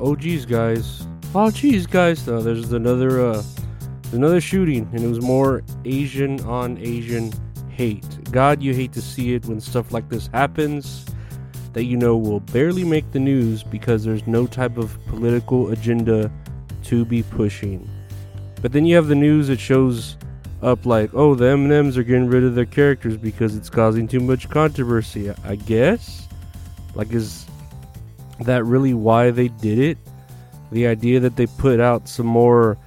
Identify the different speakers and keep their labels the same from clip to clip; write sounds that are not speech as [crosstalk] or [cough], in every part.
Speaker 1: Oh, geez, guys. Oh, geez, guys. Uh, there's another, uh, another shooting, and it was more Asian on Asian hate. God, you hate to see it when stuff like this happens. That you know will barely make the news because there's no type of political agenda to be pushing. But then you have the news that shows up like, oh, the M&Ms are getting rid of their characters because it's causing too much controversy. I guess. Like, is that really why they did it? The idea that they put out some more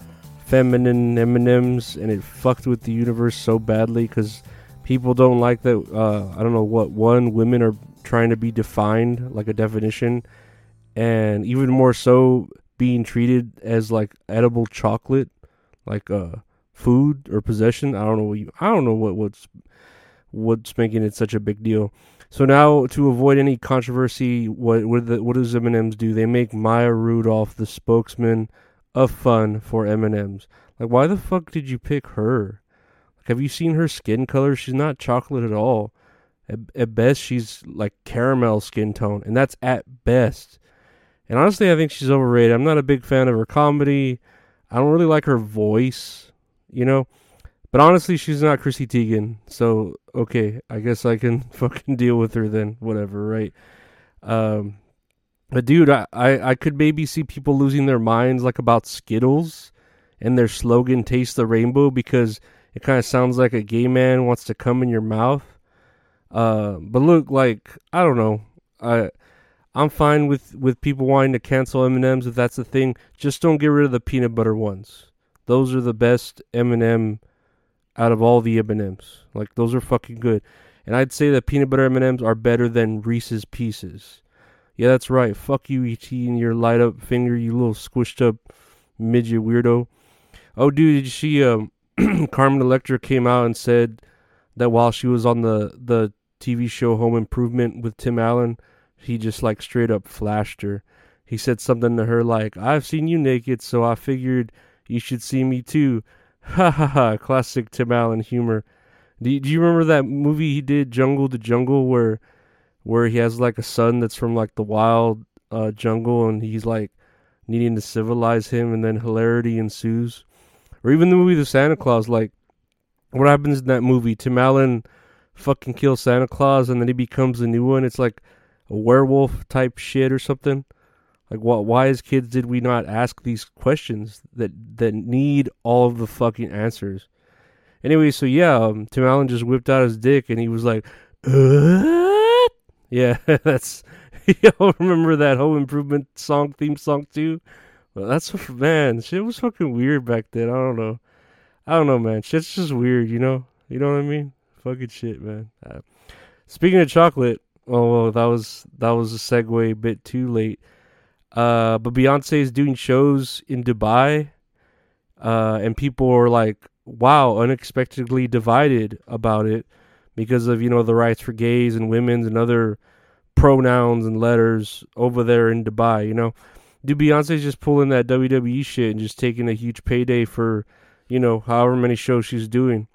Speaker 1: feminine M&Ms and it fucked with the universe so badly because people don't like that. Uh, I don't know what one women are trying to be defined like a definition, and even more so being treated as like edible chocolate, like uh food or possession. I don't know what you, I don't know what what's what's making it such a big deal. So now, to avoid any controversy, what what, the, what does M&M's do? They make Maya Rudolph the spokesman of fun for M&M's. Like, why the fuck did you pick her? Like, have you seen her skin color? She's not chocolate at all. At, at best, she's like caramel skin tone, and that's at best. And honestly, I think she's overrated. I'm not a big fan of her comedy. I don't really like her voice, you know. But honestly, she's not Chrissy Teigen, so okay, I guess I can [laughs] fucking deal with her then. Whatever, right? Um, but dude, I, I, I could maybe see people losing their minds like about Skittles and their slogan "Taste the Rainbow" because it kind of sounds like a gay man wants to come in your mouth. Uh, but look, like I don't know, I I'm fine with with people wanting to cancel M and M's if that's the thing. Just don't get rid of the peanut butter ones. Those are the best M and m out of all the M&Ms. Like those are fucking good. And I'd say that peanut butter M&Ms are better than Reese's Pieces. Yeah, that's right. Fuck you, ET, and your light up finger, you little squished up midget weirdo. Oh, dude, did she? Um, [clears throat] Carmen Electra came out and said that while she was on the the TV show Home Improvement with Tim Allen, he just like straight up flashed her. He said something to her like, "I've seen you naked, so I figured you should see me too." Ha ha ha! Classic Tim Allen humor. Do you, do you remember that movie he did, Jungle to Jungle, where where he has like a son that's from like the wild uh, jungle, and he's like needing to civilize him, and then hilarity ensues. Or even the movie The Santa Claus, like what happens in that movie? Tim Allen fucking kills Santa Claus, and then he becomes a new one. It's like a werewolf type shit or something. Like, what? Why, as kids, did we not ask these questions that that need all of the fucking answers? Anyway, so yeah, um, Tim Allen just whipped out his dick and he was like, uh? "Yeah, [laughs] that's." [laughs] Y'all remember that Home Improvement song theme song too? Well, that's man, shit was fucking weird back then. I don't know. I don't know, man. Shit's just weird, you know. You know what I mean? Fucking shit, man. Uh, speaking of chocolate, oh well, that was that was a segue a bit too late. Uh, but Beyonce is doing shows in Dubai uh, and people are like, "Wow!" unexpectedly divided about it because of you know the rights for gays and women's and other pronouns and letters over there in Dubai. You know, dude, Beyonce's just pulling that WWE shit and just taking a huge payday for you know however many shows she's doing.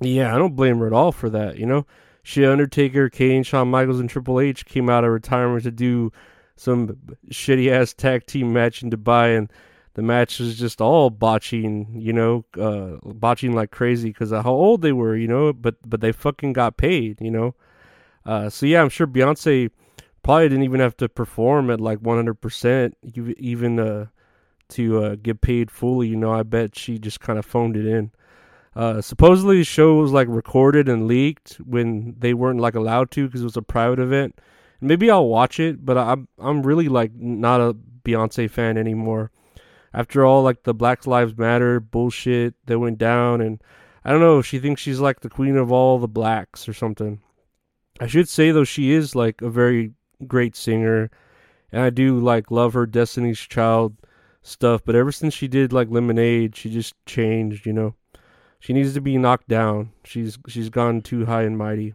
Speaker 1: Yeah, I don't blame her at all for that. You know, she Undertaker, Kane, Shawn Michaels, and Triple H came out of retirement to do some shitty ass tag team match in Dubai, and the match was just all botching, you know, uh, botching like crazy because of how old they were, you know. But but they fucking got paid, you know. Uh, so yeah, I'm sure Beyonce probably didn't even have to perform at like 100%, even uh, to uh, get paid fully. You know, I bet she just kind of phoned it in. Uh, supposedly, the show was like recorded and leaked when they weren't like allowed to because it was a private event. Maybe I'll watch it, but I'm I'm really like not a Beyonce fan anymore. After all, like the Black Lives Matter bullshit that went down, and I don't know, she thinks she's like the queen of all the blacks or something. I should say though, she is like a very great singer, and I do like love her Destiny's Child stuff. But ever since she did like Lemonade, she just changed. You know. She needs to be knocked down. She's she's gone too high and mighty.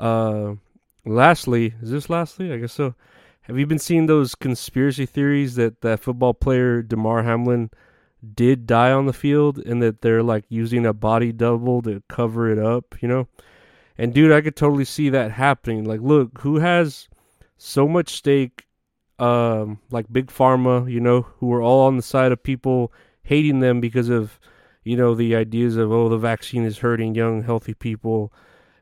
Speaker 1: Uh, lastly, is this lastly? I guess so. Have you been seeing those conspiracy theories that that football player Damar Hamlin did die on the field and that they're like using a body double to cover it up, you know? And dude, I could totally see that happening. Like, look, who has so much stake um like big pharma, you know, who are all on the side of people hating them because of you know the ideas of oh the vaccine is hurting young healthy people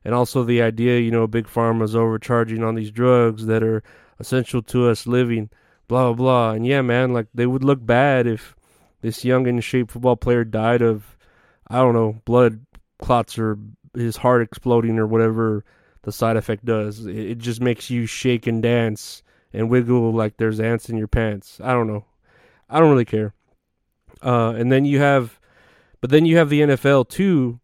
Speaker 1: and also the idea, you know, big pharma is overcharging on these drugs that are essential to us living, blah blah blah. And yeah, man, like they would look bad if this young and shape football player died of, I don't know, blood clots or his heart exploding or whatever the side effect does. It, it just makes you shake and dance and wiggle like there's ants in your pants. I don't know. I don't really care. Uh, and then you have, but then you have the NFL too,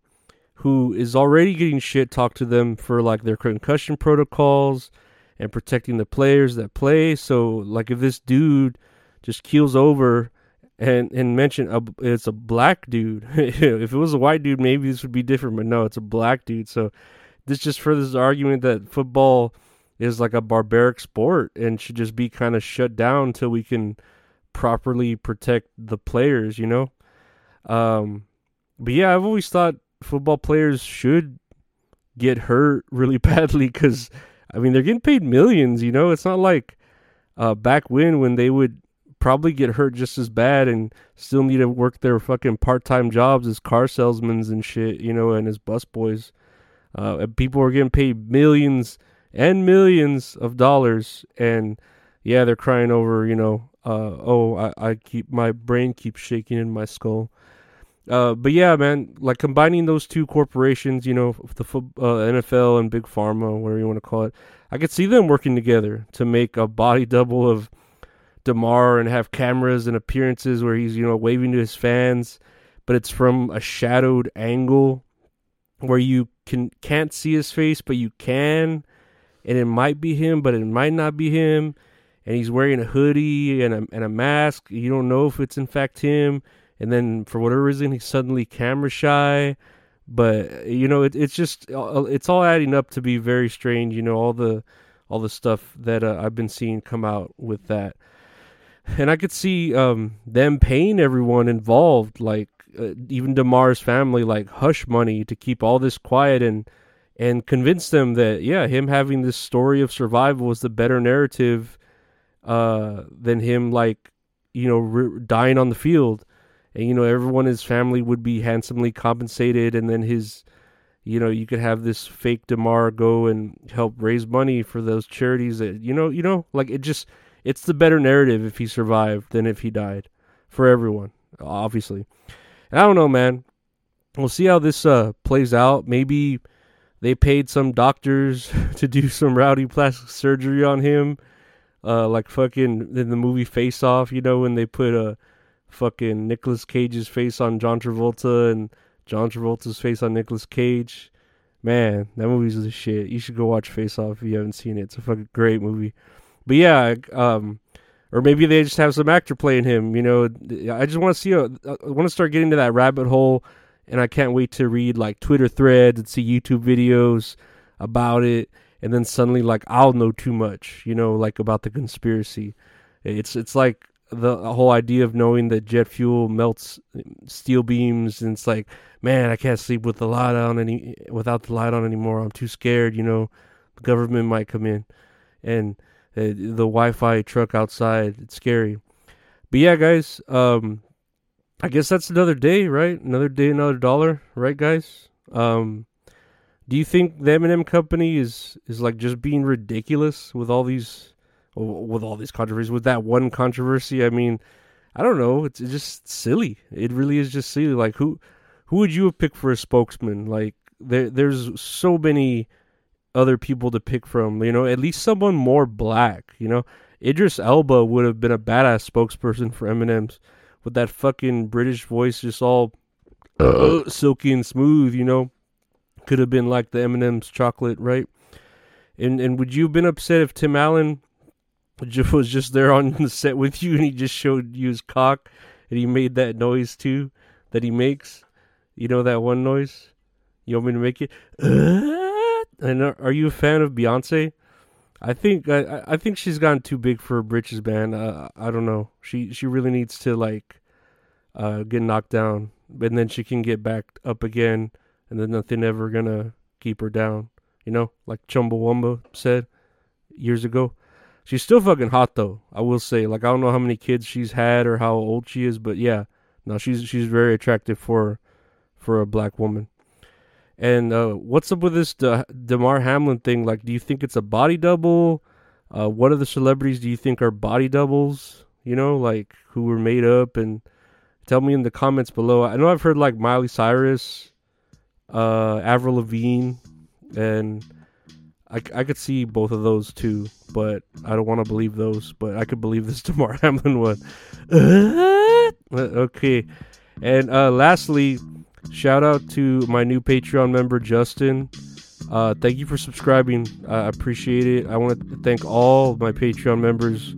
Speaker 1: who is already getting shit talked to them for like their concussion protocols and protecting the players that play. So like if this dude just keels over and and mention a, it's a black dude. [laughs] if it was a white dude, maybe this would be different. But no, it's a black dude. So this just furthers the argument that football is like a barbaric sport and should just be kind of shut down until we can properly protect the players. You know. Um, but yeah, I've always thought football players should get hurt really [laughs] badly because I mean they're getting paid millions. You know, it's not like uh, back when when they would probably get hurt just as bad and still need to work their fucking part time jobs as car salesmen and shit. You know, and as bus boys. Uh, people are getting paid millions and millions of dollars, and yeah, they're crying over. You know, uh, oh, I, I keep my brain keeps shaking in my skull. Uh, but yeah, man, like combining those two corporations, you know, the uh, NFL and Big Pharma, whatever you want to call it, I could see them working together to make a body [laughs] double of Damar and have cameras and appearances where he's, you know, waving to his fans, but it's from a shadowed angle where you can can't see his face, but you can, and it might be him, but it might not be him, and he's wearing a hoodie and a and a mask. You don't know if it's in fact him and then for whatever reason he's suddenly camera shy. But you know it, it's just uh, it's all adding up to be very strange you know all the all the stuff that uh, i've been seeing come out with that. And I could see um, them paying everyone involved, like uh, even Damar's family, like hush money to keep all this quiet and and convince them that yeah, him having this story of survival was the better narrative uh, than him like you know re- dying on the field, and you know everyone in his family would be handsomely compensated, and then his you know you could have this fake Damar go and help raise money for those charities that you know you know like it just it's the better narrative if he survived than if he died for everyone obviously. And i don't know man. We'll see how this uh plays out. Maybe they paid some doctors [laughs] to do some rowdy plastic surgery on him uh like fucking in the movie face off you know when they put a fucking Nicolas Cage's face on John Travolta and John Travolta's face on Nicolas Cage. Man, that movie's the shit. You should go watch Face Off if you haven't seen it. It's a fucking great movie. But yeah, um, or maybe they just have some actor playing him. You know, I just want to see. A, I want to start getting to that rabbit hole, and I can't wait to read like Twitter threads and see YouTube videos about it. And then suddenly, like, I'll know too much. You know, like about the conspiracy. It's it's like the whole idea of knowing that jet fuel melts steel beams and it's like man i can't sleep with the light on any without the light on anymore. I'm too scared you know. The government might come in and uh, the wi-fi truck outside it's scary. But yeah guys um i guess that's another day right? Another day another dollar right guys? Um do you think the M&M company is is like just being ridiculous with all these with all these controversies. With that one controversy, I mean, I don't know. It's, just silly. It really is just silly. Like who who would you have picked for a spokesman? Like there there's so many other people to pick from. You know, at least someone more black. You know, Idris Elba would have been a badass spokesperson for M&M's with that fucking British voice, just all uh, silky and smooth. You know, could have been like the M&M's chocolate, right? And and would you have been upset if Tim Allen was just there on the set with you and he just showed you his cock and he made that noise too that he makes. You know that one noise? You want me to make it? And are you a fan of Beyonce? I think I I think she's gotten too big for britches, man. Uh, I don't know. She she really needs to like uh, get knocked down, and then she can get back up again, and then nothing ever gonna keep her down. You know, like Chumbawamba said years ago. She's still fucking hot though. I will say. Like I don't know how many kids she's had or how old she is, but yeah, no, she's she's very attractive for for a black woman. And uh, what's up with this De- Damar Hamlin thing? Like, do you think it's a body double? Uh, what other celebrities do you think are body doubles? You know, like who were made up? And tell me in the comments below. I know I've heard like Miley Cyrus, uh, Avril Lavigne, and I, I could see both of those too, but I don't want to believe those. But I could believe this [laughs] Damar Hamlin one. okay, and uh, lastly, shout out to my new Patreon member Justin. Uh, thank you for subscribing. I appreciate it. I want to thank all my Patreon members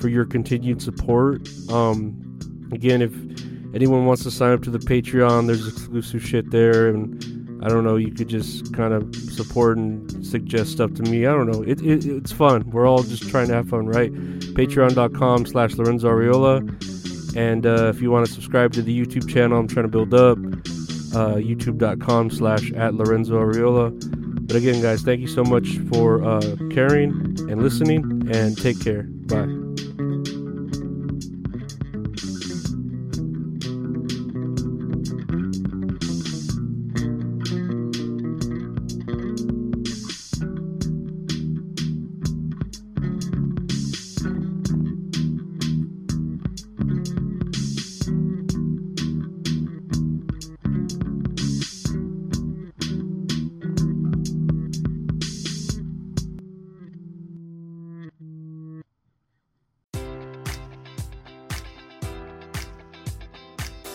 Speaker 1: for your continued support. Um, again, if anyone wants to sign up to the Patreon, there's exclusive shit there and I don't know. You could just kind of support and suggest stuff to me. I don't know. It, it it's fun. We're all just trying to have fun, right? Patreon.com slash Lorenzo Ariola. And uh, if you want to subscribe to the YouTube channel I'm trying to build up, uh, youtube.com slash at Lorenzo Ariola. But again, guys, thank you so much for uh, caring and listening, and take care. Bye.